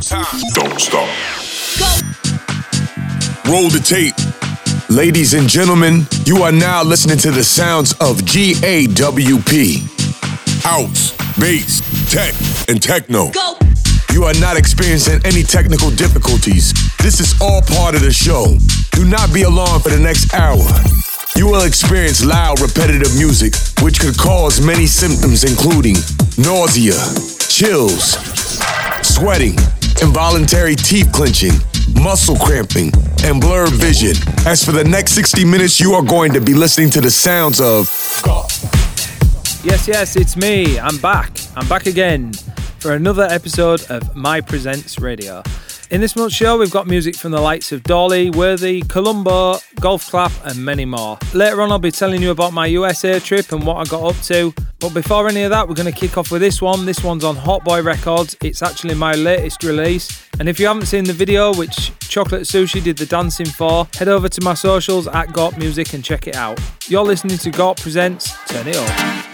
Don't stop. Roll the tape. Ladies and gentlemen, you are now listening to the sounds of GAWP. House, bass, tech, and techno. Go. You are not experiencing any technical difficulties. This is all part of the show. Do not be alarmed for the next hour. You will experience loud, repetitive music, which could cause many symptoms, including nausea, chills, sweating, involuntary teeth clenching, muscle cramping, and blurred vision. As for the next 60 minutes, you are going to be listening to the sounds of. Yes, yes, it's me. I'm back. I'm back again for another episode of My Presents Radio. In this month's show, we've got music from the likes of Dolly, Worthy, Columbo, Golf Clap, and many more. Later on, I'll be telling you about my USA trip and what I got up to. But before any of that, we're going to kick off with this one. This one's on Hot Boy Records. It's actually my latest release. And if you haven't seen the video, which Chocolate Sushi did the dancing for, head over to my socials at Gawp Music and check it out. You're listening to Gawp Presents Turn It Up.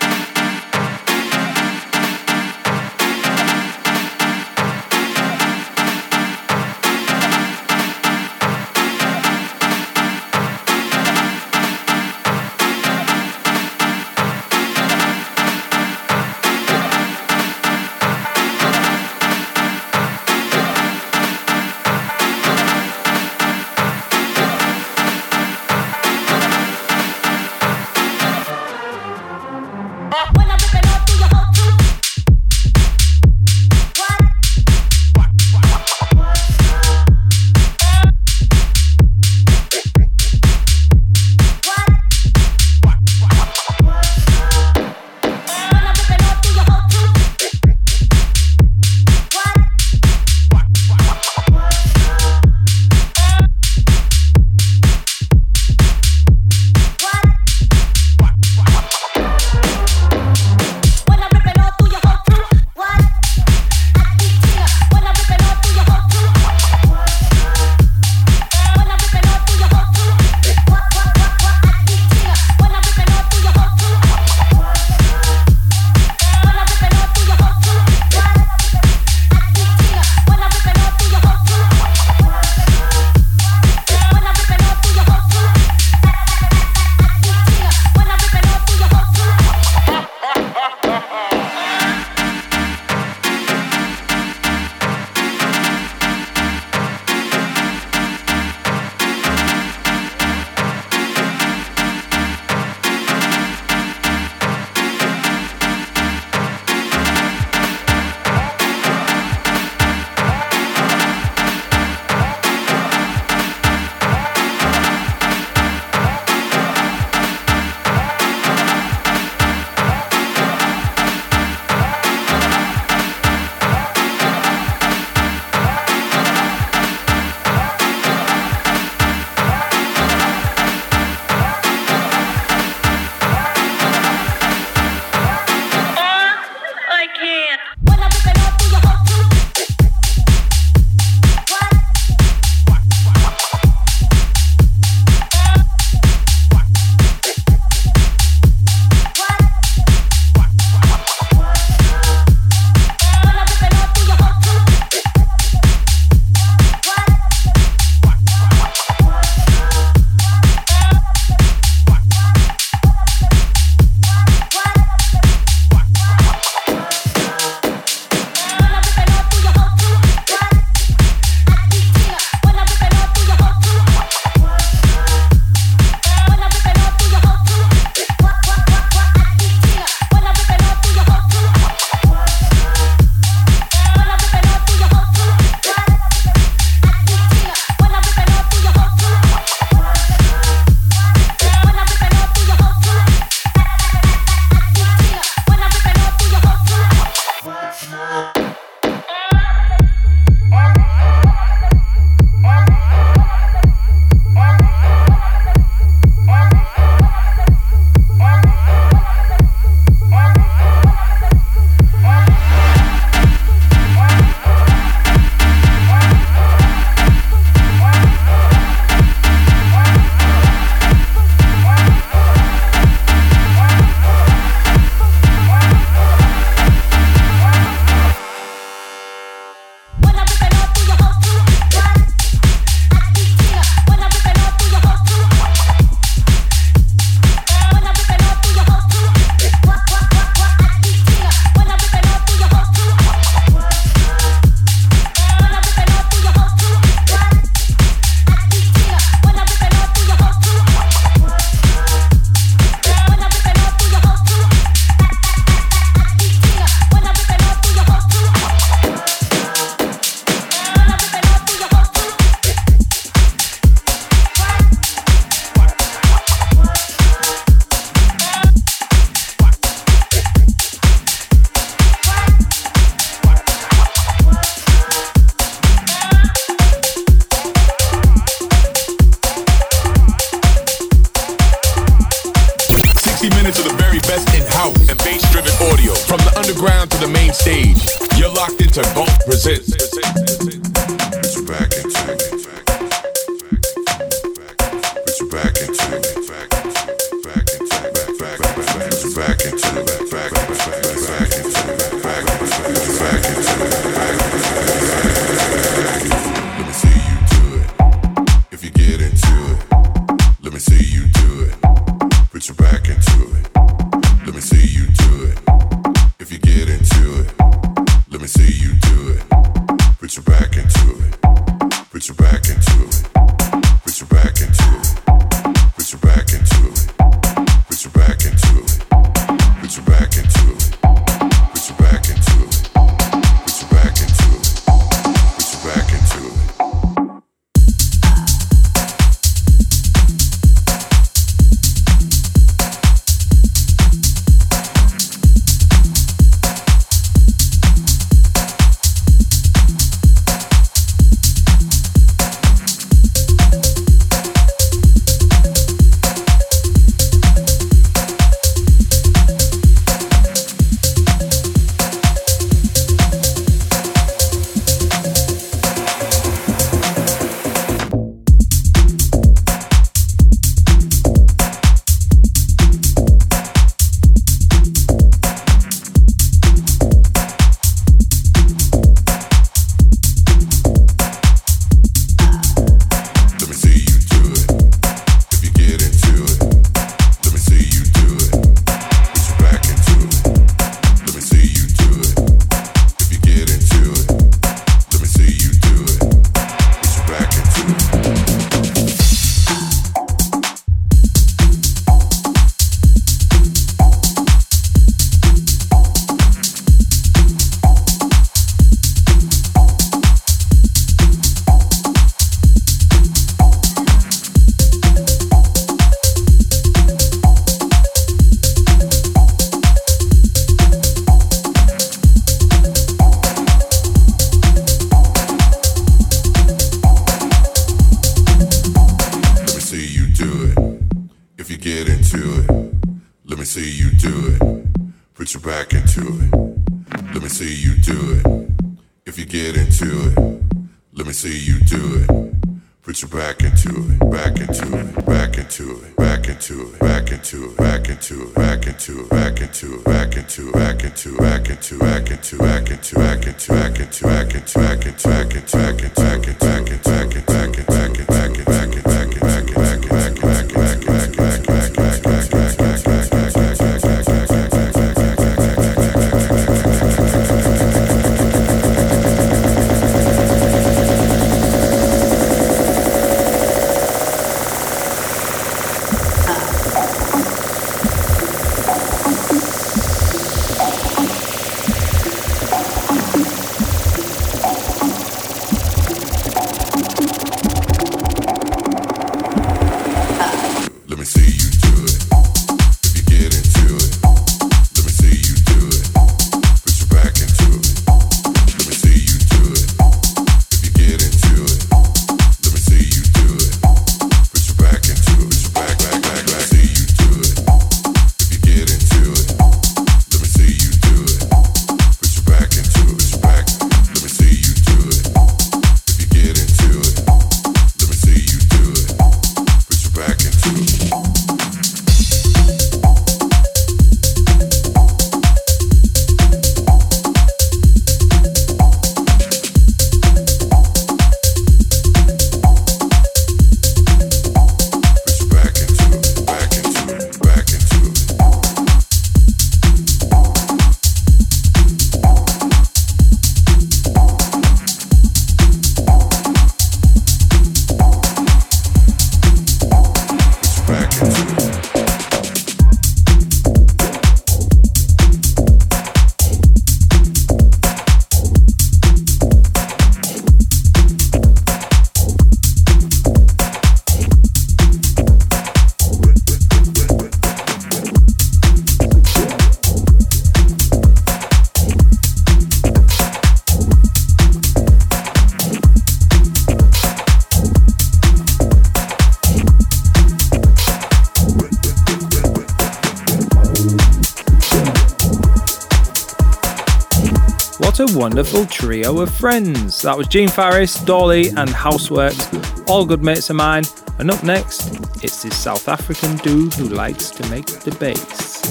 Friends. That was Gene Farris, Dolly, and Houseworks, all good mates of mine. And up next, it's this South African dude who likes to make the bass.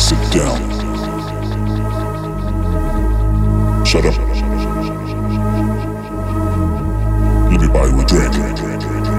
Sit down. Shut up. Let me buy you a drink.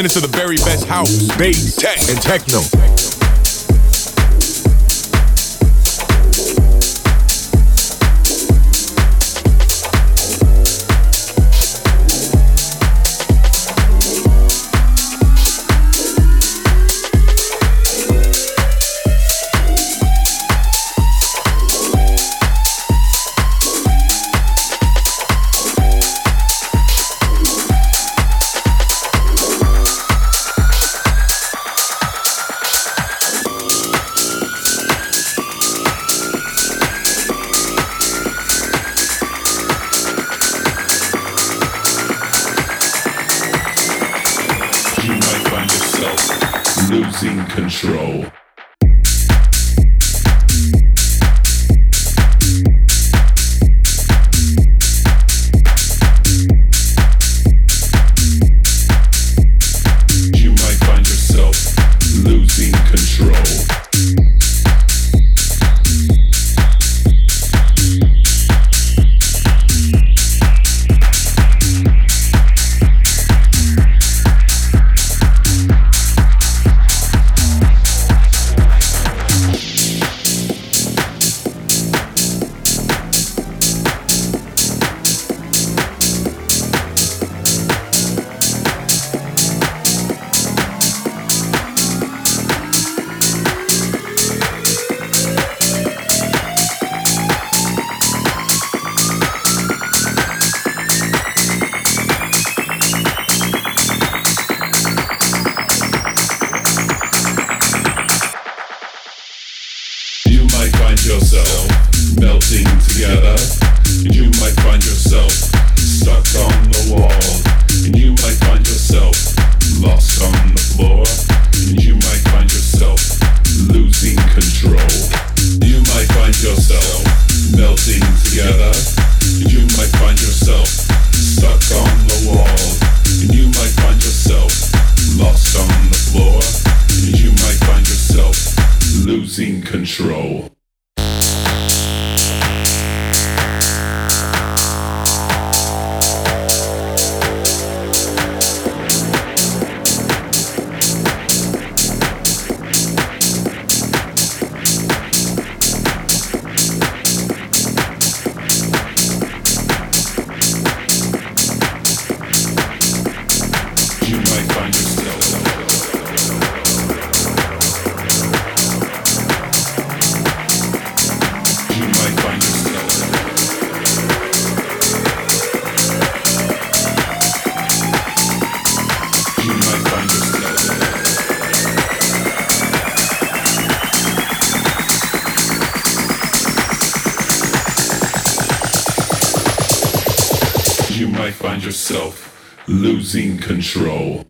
Minutes of the very best house, bass, tech, and techno. losing control.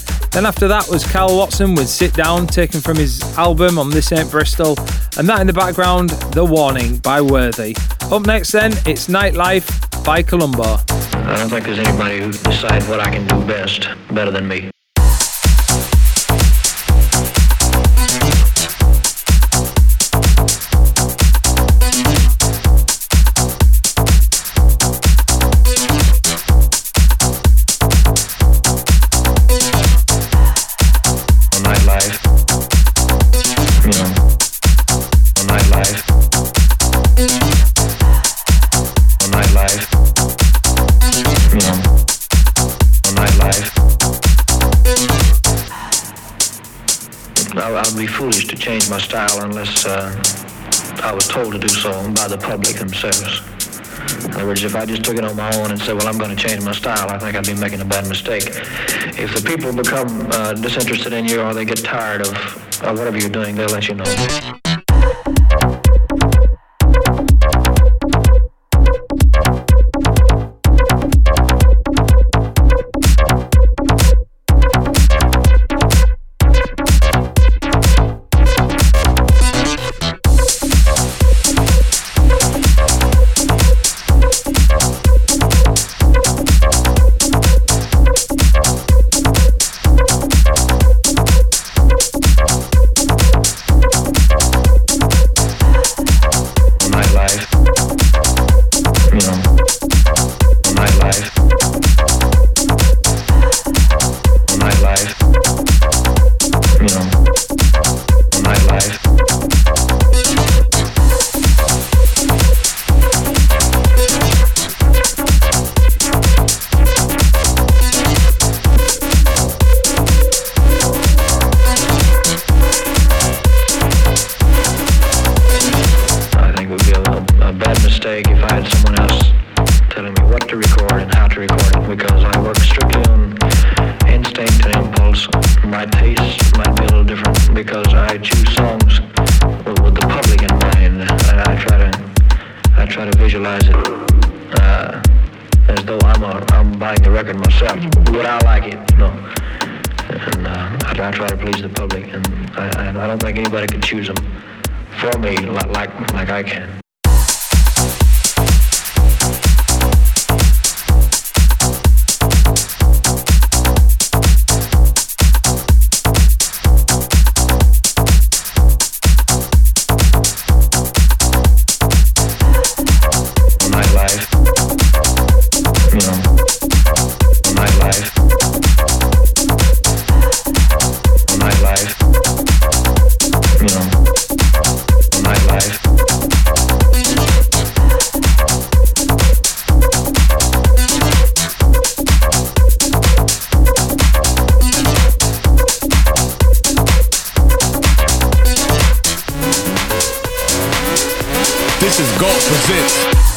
Then after that was Kyle Watson with Sit Down, taken from his album on This Ain't Bristol. And that in the background, The Warning by Worthy. Up next then, it's Nightlife by Columbo. I don't think there's anybody who decides what I can do best better than me. Change my style unless uh, I was told to do so by the public themselves. In other words, if I just took it on my own and said, well, I'm going to change my style, I think I'd be making a bad mistake. If the people become uh, disinterested in you or they get tired of uh, whatever you're doing, they'll let you know. is Gawp Presents.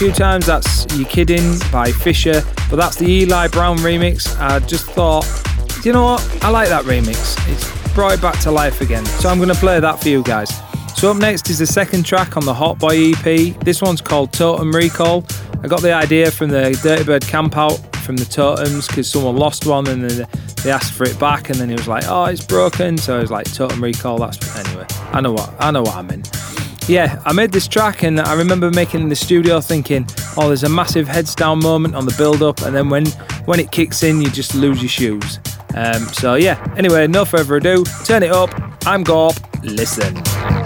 Few times. That's You Kidding by Fisher, but that's the Eli Brown remix. I just thought, you know what? I like that remix. It's brought it back to life again. So I'm going to play that for you guys. So up next is the second track on the Hot Boy EP. This one's called Totem Recall. I got the idea from the Dirtybird camp out from the totems because someone lost one and then they asked for it back and then he was like, "Oh, it's broken." So I was like, "Totem Recall." That's anyway. I know what I know what I mean. Yeah, I made this track and I remember making in the studio thinking, "Oh, there's a massive heads down moment on the build up, and then when when it kicks in, you just lose your shoes." Um, so yeah. Anyway, no further ado, turn it up. I'm Gawp. Listen.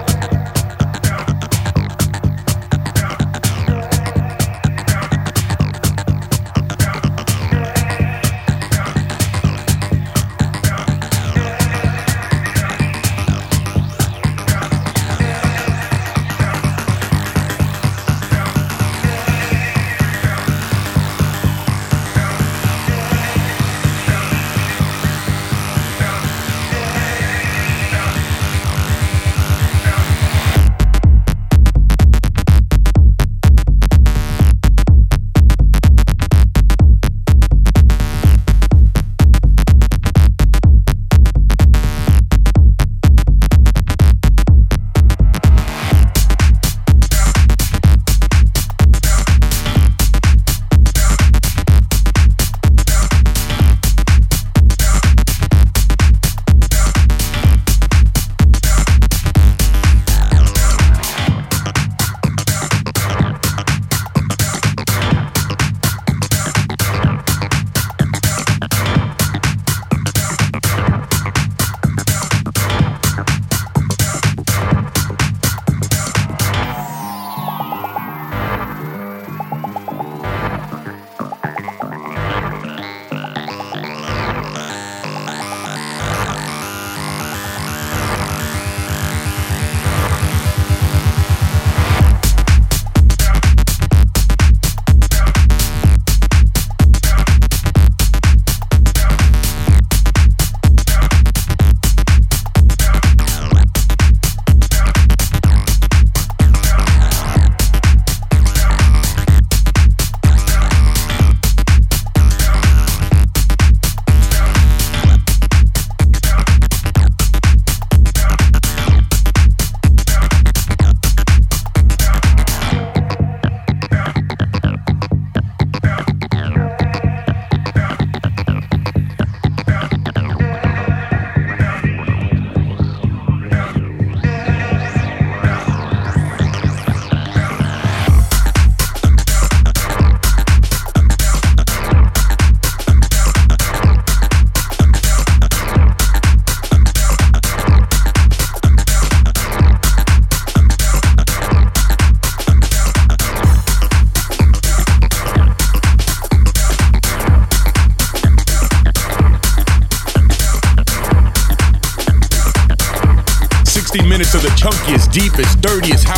Deepest, dirtiest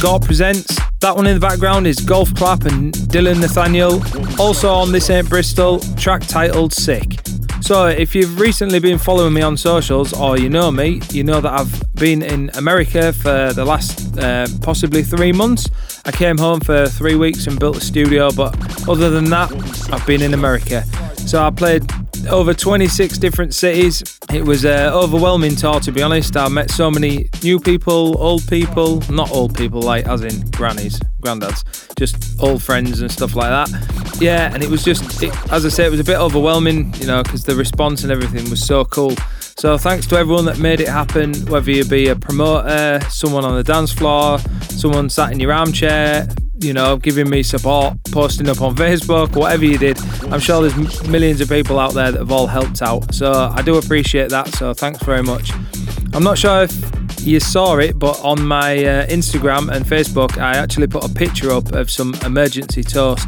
Gawp Presents. That one in the background is Golf Clap and Dylan Nathaniel. Also on This Ain't Bristol, track titled Sick. So, if you've recently been following me on socials or you know me, you know that I've been in America for the last uh, possibly three months. I came home for three weeks and built a studio, but other than that, I've been in America. So, I played over 26 different cities. It was an overwhelming tour, to be honest. I met so many new people, old people, not old people, like as in grannies, granddads, just old friends and stuff like that. Yeah, and it was just, it, as I say, it was a bit overwhelming, you know, because the response and everything was so cool. So thanks to everyone that made it happen, whether you be a promoter, someone on the dance floor, someone sat in your armchair, you know, giving me support, posting up on Facebook, whatever you did. I'm sure there's millions of people out there that have all helped out. So I do appreciate that. So thanks very much. I'm not sure if you saw it, but on my uh, Instagram and Facebook, I actually put a picture up of some emergency toast.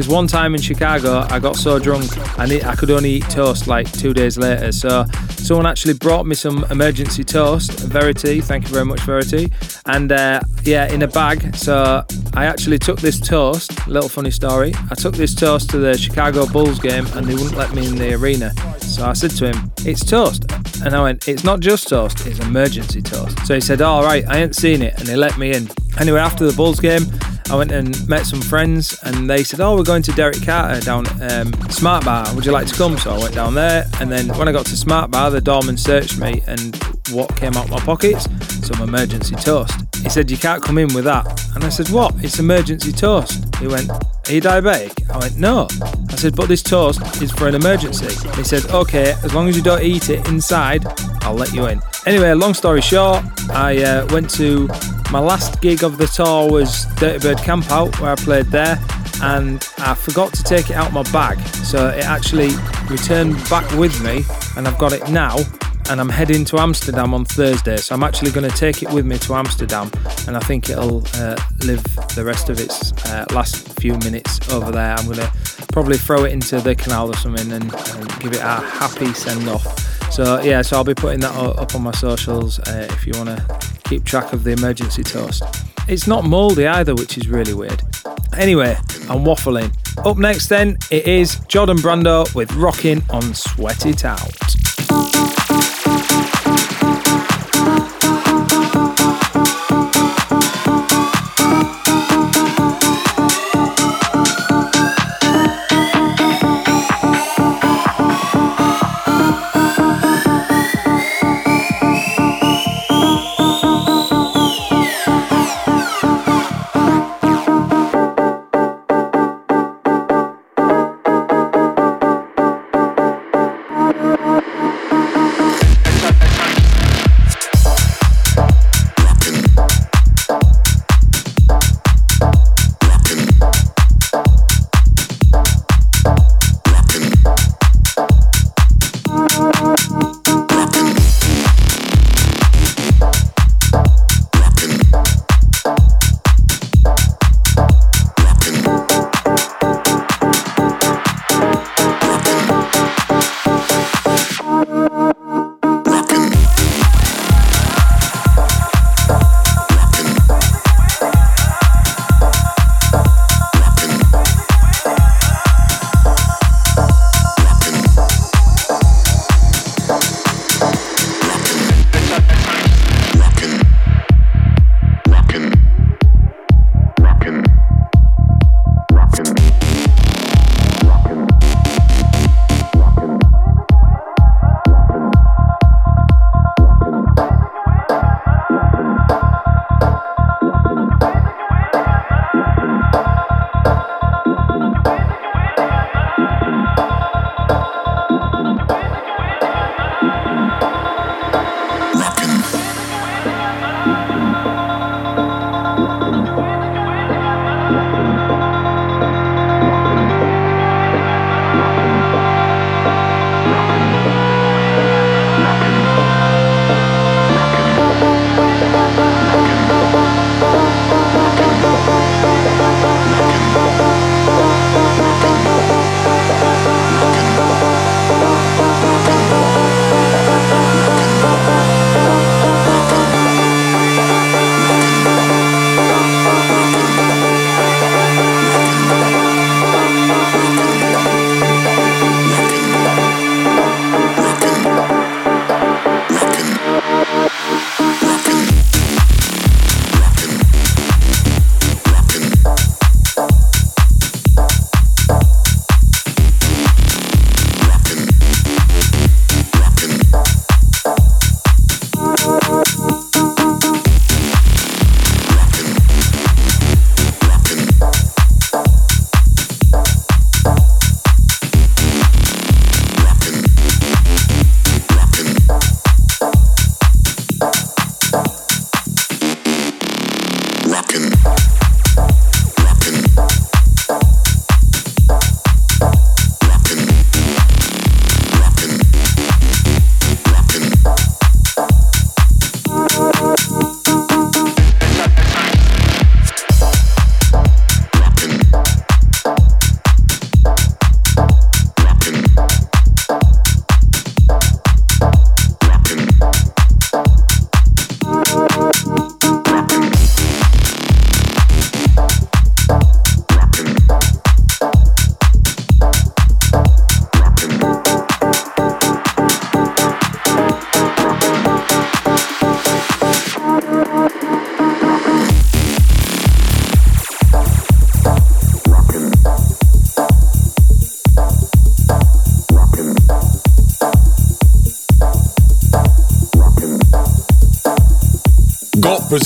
Because one time in Chicago, I got so drunk and I could only eat toast like two days later. So someone actually brought me some emergency toast, Verity. Thank you very much, Verity. And uh, yeah, in a bag. So I actually took this toast. Little funny story. I took this toast to the Chicago Bulls game, and they wouldn't let me in the arena. So I said to him, "It's toast," and I went, "It's not just toast. It's emergency toast." So he said, "All right, I ain't seen it," and he let me in. Anyway, after the Bulls game, I went and met some friends, and they said, "Oh, we're going to Derek Carter down um, Smart Bar. Would you like to come?" So I went down there, and then when I got to Smart Bar, the doorman searched me, and what came out of my pockets? Some emergency toast. He said, "You can't come in with that," and I said, "What? It's emergency toast." He went, "Are you diabetic?" I went, "No." I said, "But this toast is for an emergency." He said, "Okay, as long as you don't eat it inside, I'll let you in." Anyway, long story short, I uh, went to my last gig of the tour was Dirtybird Camp Out, where I played there, and I forgot to take it out my bag, so it actually returned back with me, and I've got it now. And I'm heading to Amsterdam on Thursday, so I'm actually going to take it with me to Amsterdam, and I think it'll uh, live the rest of its uh, last few minutes over there. I'm going to probably throw it into the canal or something and, and give it a happy send off. So yeah, so I'll be putting that up on my socials uh, if you want to keep track of the emergency toast. It's not mouldy either, which is really weird. Anyway, I'm waffling. Up next, then, it is Jordan Brando with Rockin' on Sweat It Out.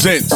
Presents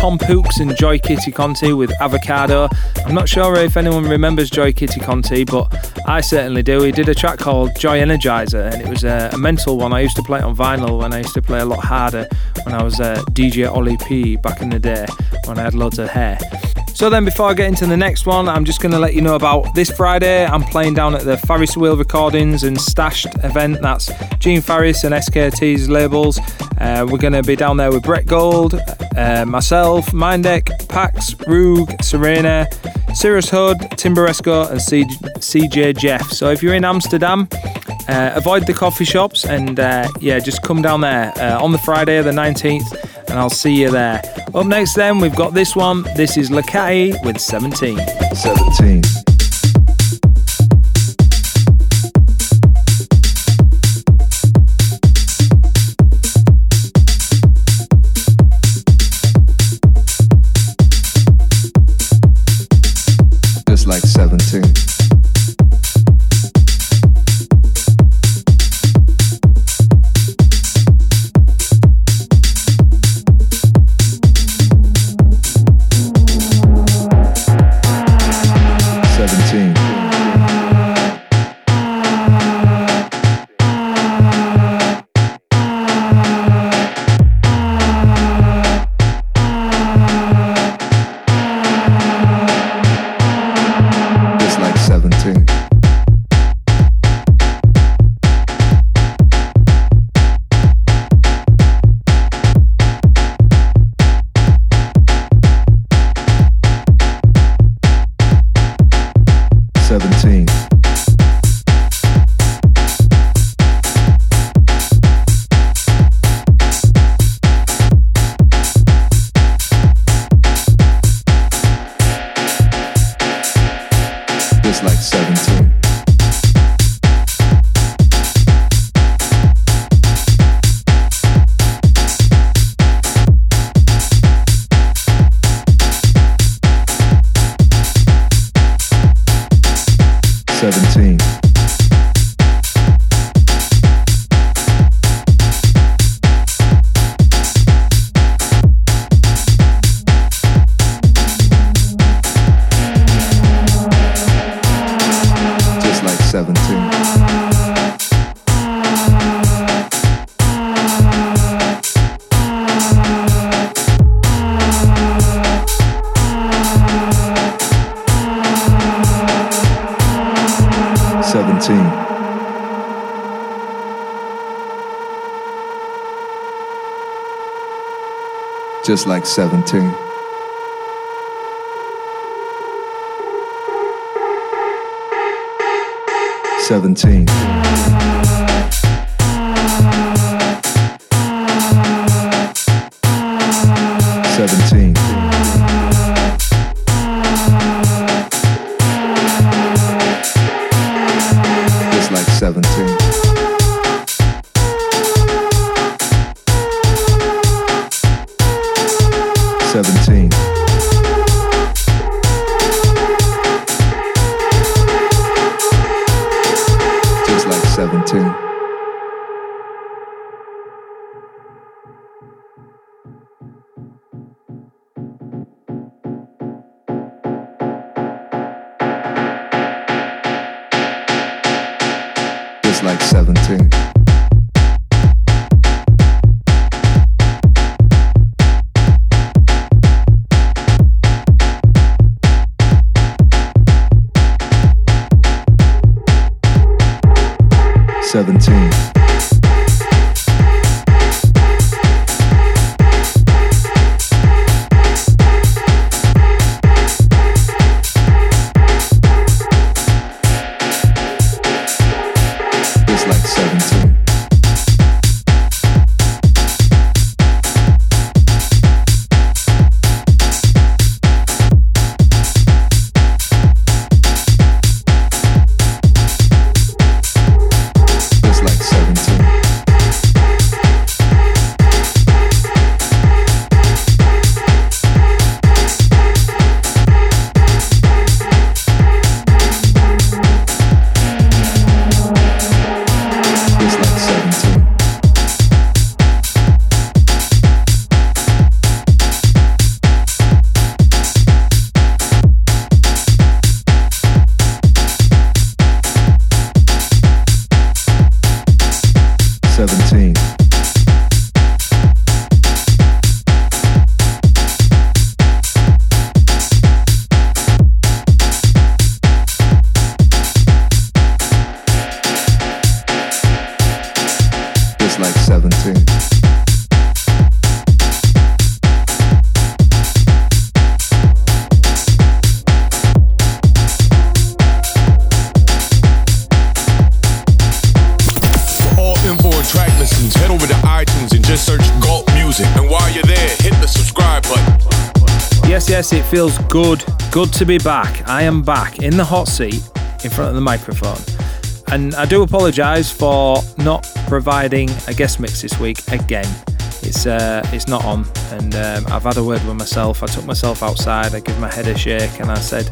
Tom Pooks and Joy Kitty Conti with Avocado. I'm not sure if anyone remembers Joy Kitty Conti, but I certainly do. He did a track called Joy Energizer, and it was a, a mental one. I used to play it on vinyl when I used to play a lot harder when I was uh, DJ Ollie P back in the day when I had loads of hair. So then, before I get into the next one, I'm just going to let you know about this Friday. I'm playing down at the Farris Wheel Recordings and Stashed event. That's Gene Farris and SKT's labels. Uh, we're going to be down there with Brett Gold, uh, myself, Mindek, Pax, Roog, Serena, Cirrus Hood, Timberesco, and C- CJ Jeff. So if you're in Amsterdam, uh, avoid the coffee shops and uh, yeah, just come down there uh, on the Friday, the 19th and I'll see you there. Up next, then, we've got this one. This is Lakati with 17. 17. Like 17. It feels good. Good to be back. I am back in the hot seat in front of the microphone. And I do apologise for not providing a guest mix this week again. It's uh, it's not on, and um, I've had a word with myself. I took myself outside. I gave my head a shake, and I said,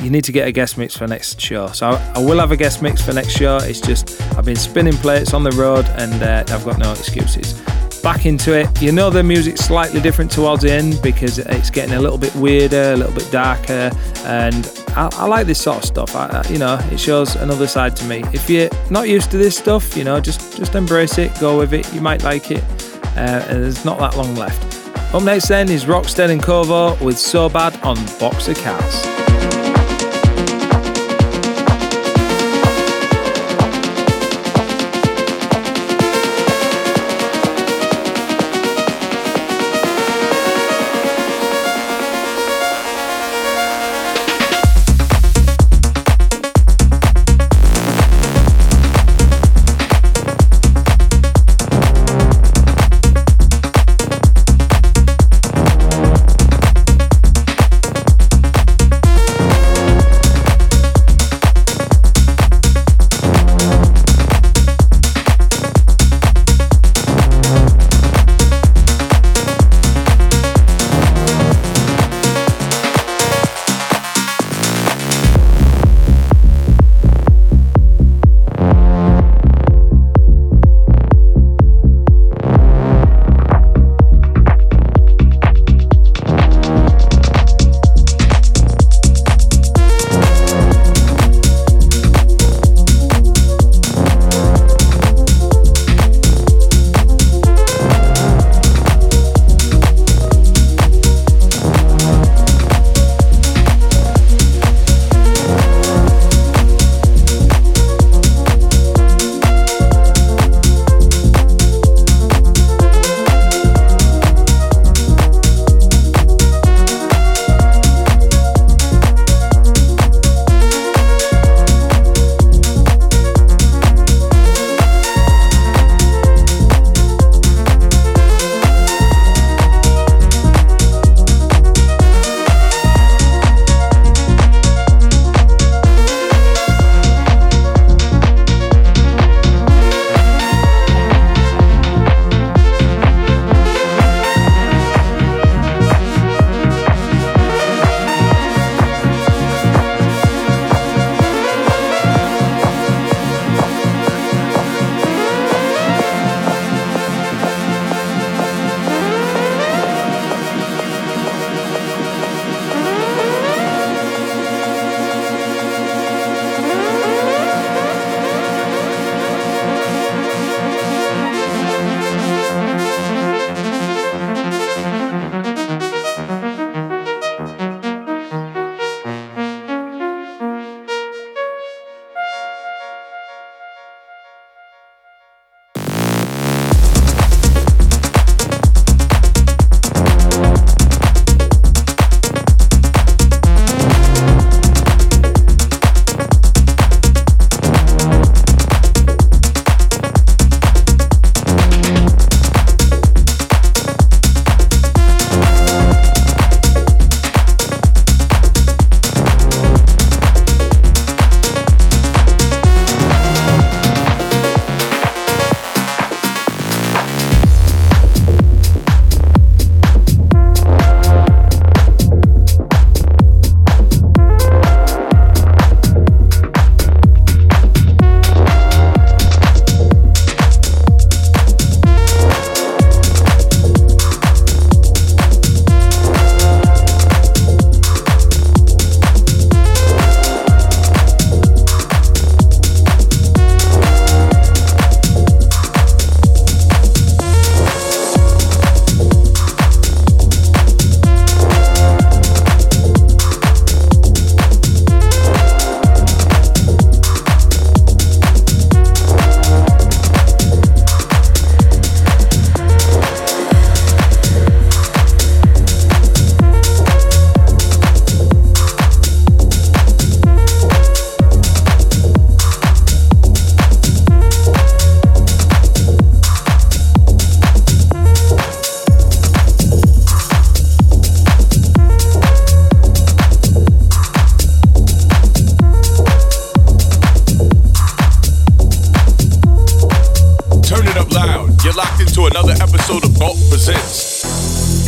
"You need to get a guest mix for next show." So I, I will have a guest mix for next show. It's just I've been spinning plates on the road, and uh, I've got no excuses back into it. You know the music's slightly different towards the end because it's getting a little bit weirder, a little bit darker, and I, I like this sort of stuff. I, you know, it shows another side to me. If you're not used to this stuff, you know, just just embrace it, go with it. You might like it. Uh, and there's not that long left. Up next then is Rockstead and Kovo with So Bad on Boxer Cats.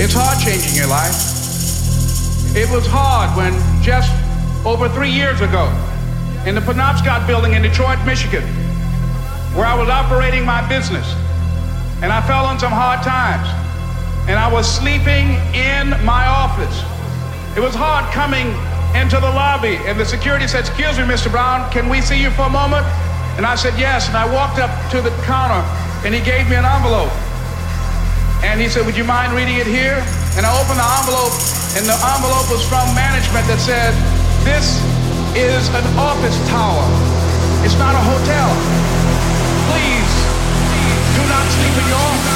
It's hard changing your life. It was hard when just over three years ago, in the Penobscot building in Detroit, Michigan, where I was operating my business, and I fell on some hard times, and I was sleeping in my office. It was hard coming into the lobby, and the security said, Excuse me, Mr. Brown, can we see you for a moment? And I said, Yes. And I walked up to the counter, and he gave me an envelope. And he said, Would you mind reading it here? And I opened the envelope, and the envelope was from management that said, This is an office tower. It's not a hotel. Please, do not sleep in your office.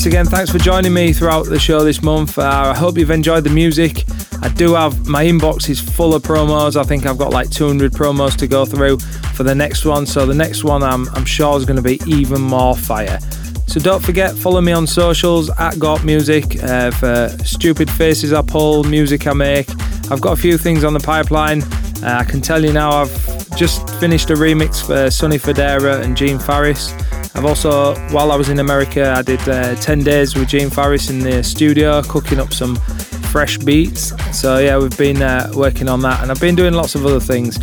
Once again, thanks for joining me throughout the show this month. Uh, I hope you've enjoyed the music. I do have my inbox is full of promos. I think I've got like 200 promos to go through for the next one. So the next one I'm, I'm sure is going to be even more fire. So don't forget, follow me on socials at Gawp Music uh, for stupid faces I pull, music I make. I've got a few things on the pipeline. Uh, I can tell you now, I've just finished a remix for Sonny Fodera and Gene Farris. I've also, while I was in America, I did uh, 10 days with Gene Farris in the studio, cooking up some fresh beats. So, yeah, we've been uh, working on that, and I've been doing lots of other things.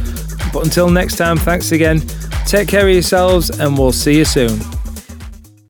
But until next time, thanks again. Take care of yourselves, and we'll see you soon.